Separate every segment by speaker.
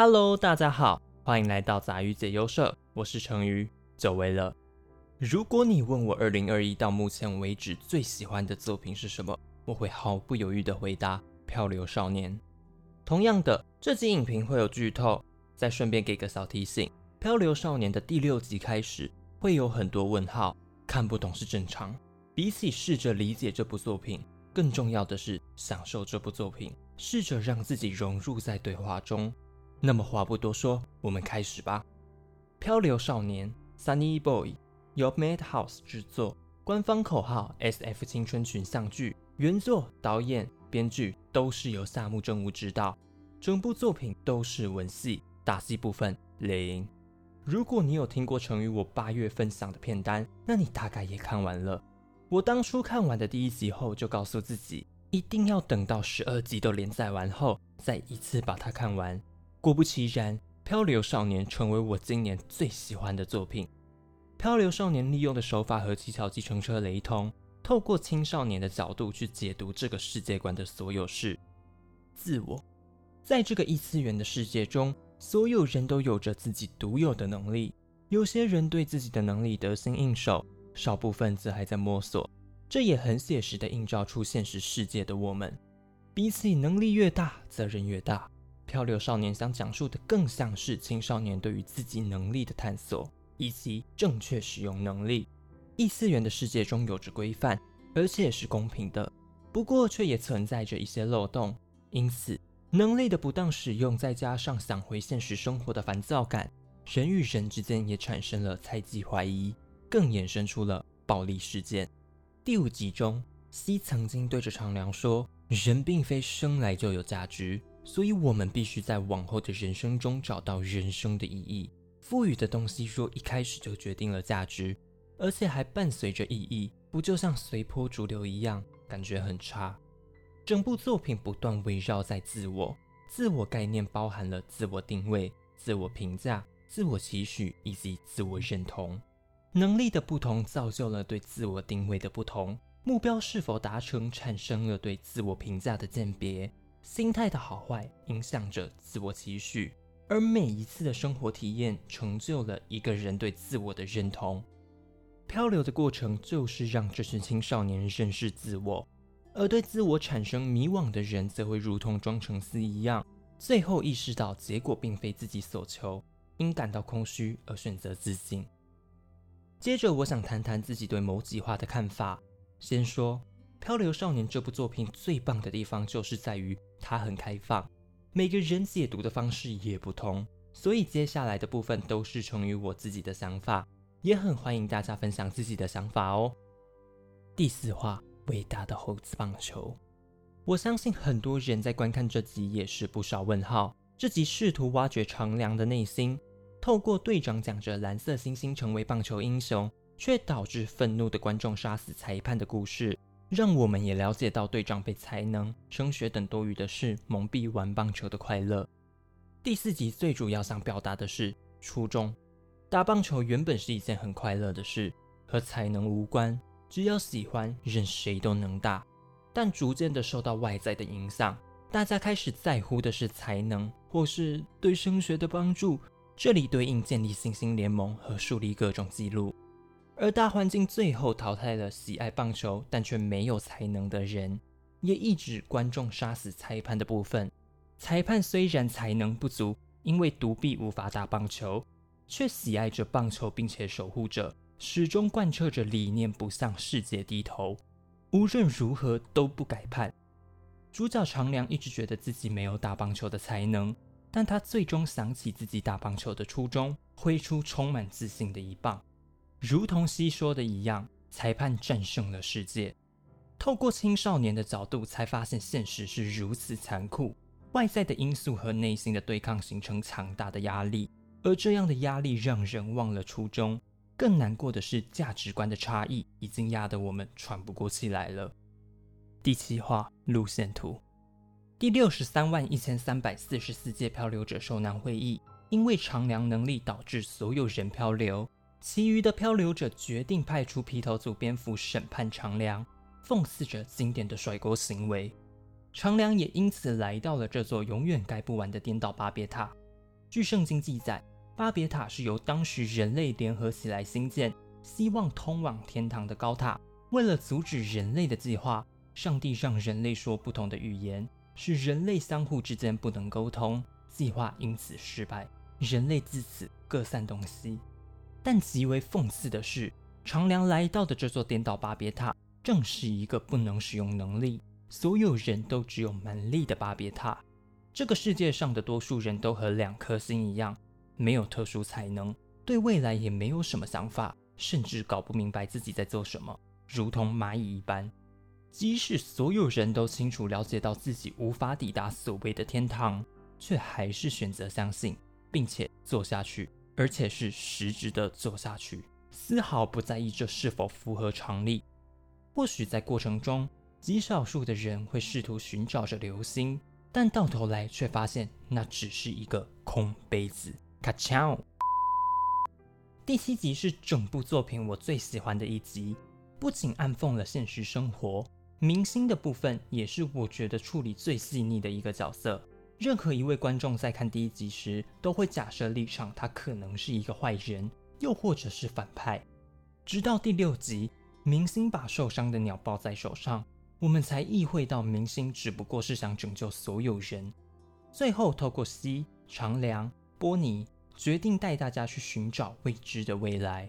Speaker 1: Hello，大家好，欢迎来到杂鱼解忧社，我是成鱼，久违了。如果你问我二零二一到目前为止最喜欢的作品是什么，我会毫不犹豫的回答《漂流少年》。同样的，这集影评会有剧透，再顺便给个小提醒：《漂流少年》的第六集开始会有很多问号，看不懂是正常。比起试着理解这部作品，更重要的是享受这部作品，试着让自己融入在对话中。那么话不多说，我们开始吧。《漂流少年》（Sunny Boy） 由 Madhouse 制作，官方口号 “SF 青春群像剧”。原作、导演、编剧都是由夏目正吾执导，整部作品都是文戏，打戏部分零。如果你有听过成语我八月分享的片单，那你大概也看完了。我当初看完的第一集后，就告诉自己一定要等到十二集都连载完后，再一次把它看完。果不其然，《漂流少年》成为我今年最喜欢的作品。《漂流少年》利用的手法和技巧计程车雷同，透过青少年的角度去解读这个世界观的所有事。自我，在这个异次元的世界中，所有人都有着自己独有的能力。有些人对自己的能力得心应手，少部分则还在摸索。这也很写实的映照出现实世界的我们。比起能力越大，责任越大。漂流少年想讲述的更像是青少年对于自己能力的探索，以及正确使用能力。异次元的世界中有着规范，而且是公平的，不过却也存在着一些漏洞。因此，能力的不当使用，再加上想回现实生活的烦躁感，人与人之间也产生了猜忌怀疑，更衍生出了暴力事件。第五集中，西曾经对着长良说：“人并非生来就有价值。”所以，我们必须在往后的人生中找到人生的意义。赋予的东西若一开始就决定了价值，而且还伴随着意义，不就像随波逐流一样，感觉很差。整部作品不断围绕在自我，自我概念包含了自我定位、自我评价、自我期许以及自我认同。能力的不同造就了对自我定位的不同，目标是否达成产生了对自我评价的鉴别。心态的好坏影响着自我期许，而每一次的生活体验成就了一个人对自我的认同。漂流的过程就是让这群青少年认识自我，而对自我产生迷惘的人则会如同庄成思一样，最后意识到结果并非自己所求，因感到空虚而选择自信。接着，我想谈谈自己对某几话的看法。先说。《漂流少年》这部作品最棒的地方就是在于它很开放，每个人解读的方式也不同，所以接下来的部分都是成于我自己的想法，也很欢迎大家分享自己的想法哦。第四话，伟大的猴子棒球，我相信很多人在观看这集也是不少问号。这集试图挖掘长良的内心，透过队长讲着蓝色星星成为棒球英雄，却导致愤怒的观众杀死裁判的故事。让我们也了解到队长被才能、升学等多余的事蒙蔽玩棒球的快乐。第四集最主要想表达的是，初中打棒球原本是一件很快乐的事，和才能无关，只要喜欢，任谁都能打。但逐渐的受到外在的影响，大家开始在乎的是才能，或是对升学的帮助。这里对应建立信心联盟和树立各种记录。而大环境最后淘汰了喜爱棒球但却没有才能的人，也抑制观众杀死裁判的部分。裁判虽然才能不足，因为独臂无法打棒球，却喜爱着棒球，并且守护着，始终贯彻着理念，不向世界低头，无论如何都不改判。主角长良一直觉得自己没有打棒球的才能，但他最终想起自己打棒球的初衷，挥出充满自信的一棒。如同西说的一样，裁判战胜了世界。透过青少年的角度，才发现现实是如此残酷。外在的因素和内心的对抗形成强大的压力，而这样的压力让人忘了初衷。更难过的是，价值观的差异已经压得我们喘不过气来了。第七话路线图：第六十三万一千三百四十四届漂流者受难会议，因为长良能力导致所有人漂流。其余的漂流者决定派出披头组蝙蝠审判长良，讽刺着经典的甩锅行为。长良也因此来到了这座永远盖不完的颠倒巴别塔。据圣经记载，巴别塔是由当时人类联合起来兴建，希望通往天堂的高塔。为了阻止人类的计划，上帝让人类说不同的语言，使人类相互之间不能沟通，计划因此失败，人类自此各散东西。但极为讽刺的是，长良来到的这座颠倒巴别塔，正是一个不能使用能力，所有人都只有蛮力的巴别塔。这个世界上的多数人都和两颗星一样，没有特殊才能，对未来也没有什么想法，甚至搞不明白自己在做什么。如同蚂蚁一般，即使所有人都清楚了解到自己无法抵达所谓的天堂，却还是选择相信，并且做下去，而且是实质的做下去，丝毫不在意这是否符合常理。或许在过程中，极少数的人会试图寻找着流星，但到头来却发现那只是一个空杯子。卡乔。第七集是整部作品我最喜欢的一集。不仅暗讽了现实生活，明星的部分也是我觉得处理最细腻的一个角色。任何一位观众在看第一集时，都会假设立场他可能是一个坏人，又或者是反派。直到第六集，明星把受伤的鸟抱在手上，我们才意会到明星只不过是想拯救所有人。最后，透过西长良、波尼，决定带大家去寻找未知的未来。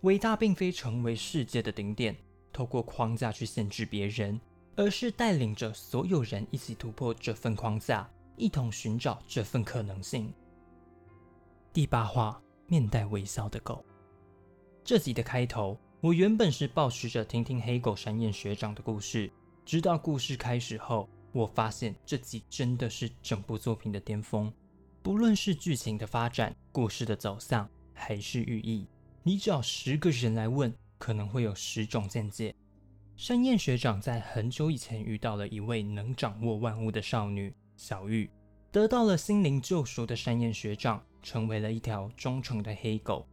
Speaker 1: 伟大并非成为世界的顶点，透过框架去限制别人，而是带领着所有人一起突破这份框架，一同寻找这份可能性。第八话，面带微笑的狗。这集的开头，我原本是抱持着听听黑狗山彦学长的故事，直到故事开始后，我发现这集真的是整部作品的巅峰，不论是剧情的发展、故事的走向，还是寓意。你找十个人来问，可能会有十种见解。山彦学长在很久以前遇到了一位能掌握万物的少女小玉，得到了心灵救赎的山彦学长成为了一条忠诚的黑狗。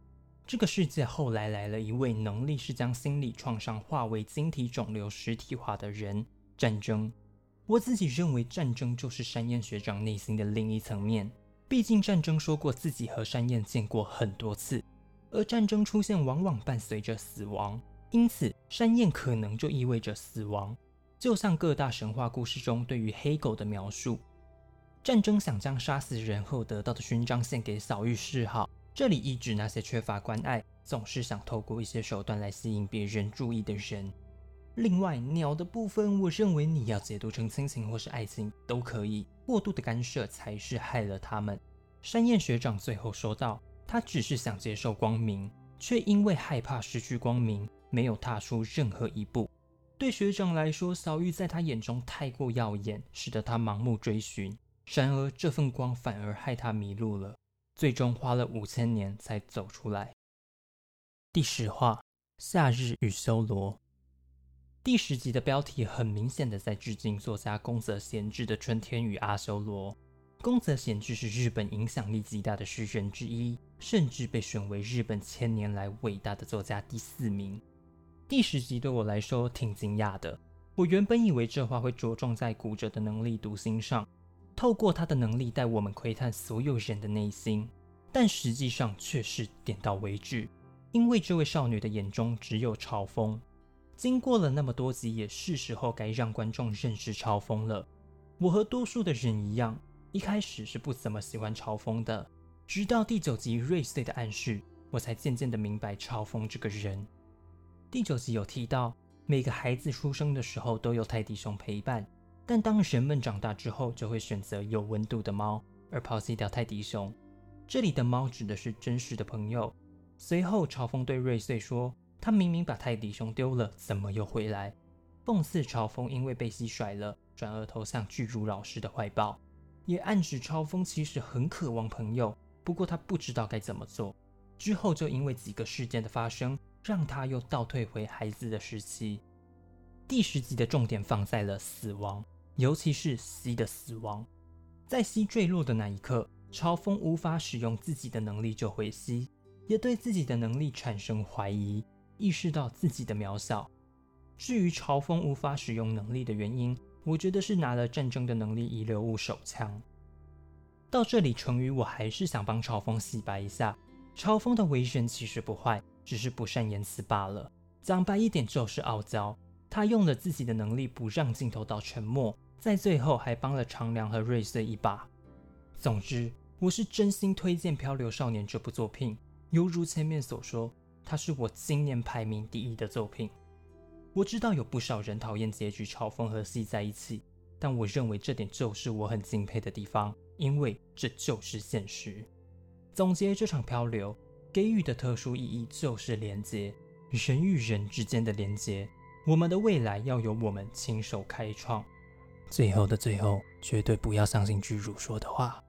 Speaker 1: 这个世界后来来了一位能力是将心理创伤化为晶体肿瘤实体化的人——战争。我自己认为，战争就是山彦学长内心的另一层面。毕竟，战争说过自己和山彦见过很多次。而战争出现往往伴随着死亡，因此山燕可能就意味着死亡。就像各大神话故事中对于黑狗的描述，战争想将杀死人后得到的勋章献给小玉示好。这里意指那些缺乏关爱，总是想透过一些手段来吸引别人注意的人。另外，鸟的部分，我认为你要解读成亲情或是爱情都可以，过度的干涉才是害了他们。山彦学长最后说道。他只是想接受光明，却因为害怕失去光明，没有踏出任何一步。对学长来说，小玉在他眼中太过耀眼，使得他盲目追寻。然而，这份光反而害他迷路了，最终花了五千年才走出来。第十话：夏日与修罗。第十集的标题很明显的在致敬作家宫泽贤治的《春天与阿修罗》。宫泽贤治是日本影响力极大的诗人之一，甚至被选为日本千年来伟大的作家第四名。第十集对我来说挺惊讶的，我原本以为这话会着重在古者的能力读心上，透过他的能力带我们窥探所有人的内心，但实际上却是点到为止，因为这位少女的眼中只有朝风。经过了那么多集，也是时候该让观众认识朝风了。我和多数的人一样。一开始是不怎么喜欢朝风的，直到第九集瑞穗的暗示，我才渐渐的明白朝风这个人。第九集有提到，每个孩子出生的时候都有泰迪熊陪伴，但当人们长大之后，就会选择有温度的猫，而抛弃掉泰迪熊。这里的猫指的是真实的朋友。随后，朝风对瑞穗说：“他明明把泰迪熊丢了，怎么又回来？”讽刺朝风因为被蟋甩了，转而投向巨乳老师的怀抱。也暗示嘲风其实很渴望朋友，不过他不知道该怎么做。之后就因为几个事件的发生，让他又倒退回孩子的时期。第十集的重点放在了死亡，尤其是西的死亡。在西坠落的那一刻，超风无法使用自己的能力救回西，也对自己的能力产生怀疑，意识到自己的渺小。至于超风无法使用能力的原因，我觉得是拿了战争的能力遗留物手枪。
Speaker 2: 到这里，成语我还是想帮朝风洗白一下。朝风的为人其实不坏，只是不善言辞罢了。讲白一点就是傲娇。他用了自己的能力不让镜头到沉默，在最后还帮了长良和瑞穗一把。总之，我是真心推荐《漂流少年》这部作品。犹如前面所说，它是我今年排名第一的作品。我知道有不少人讨厌结局朝风和戏在一起，但我认为这点就是我很敬佩的地方。因为这就是现实。总结这场漂流给予的特殊意义就是连接，人与人之间的连接。我们的未来要由我们亲手开创。最后的最后，绝对不要相信巨乳说的话。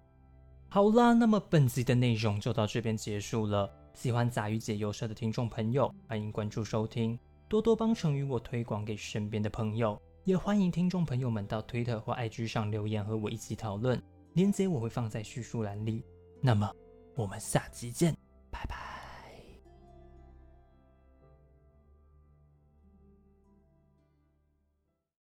Speaker 2: 好啦，那么本集的内容就到这边结束了。喜欢杂鱼解忧社的听众朋友，欢迎关注收听，多多帮成与我推广给身边的朋友。也欢迎听众朋友们到 Twitter 或 IG 上留言和我一起讨论。链接我会放在叙述栏里。那么，我们下期见。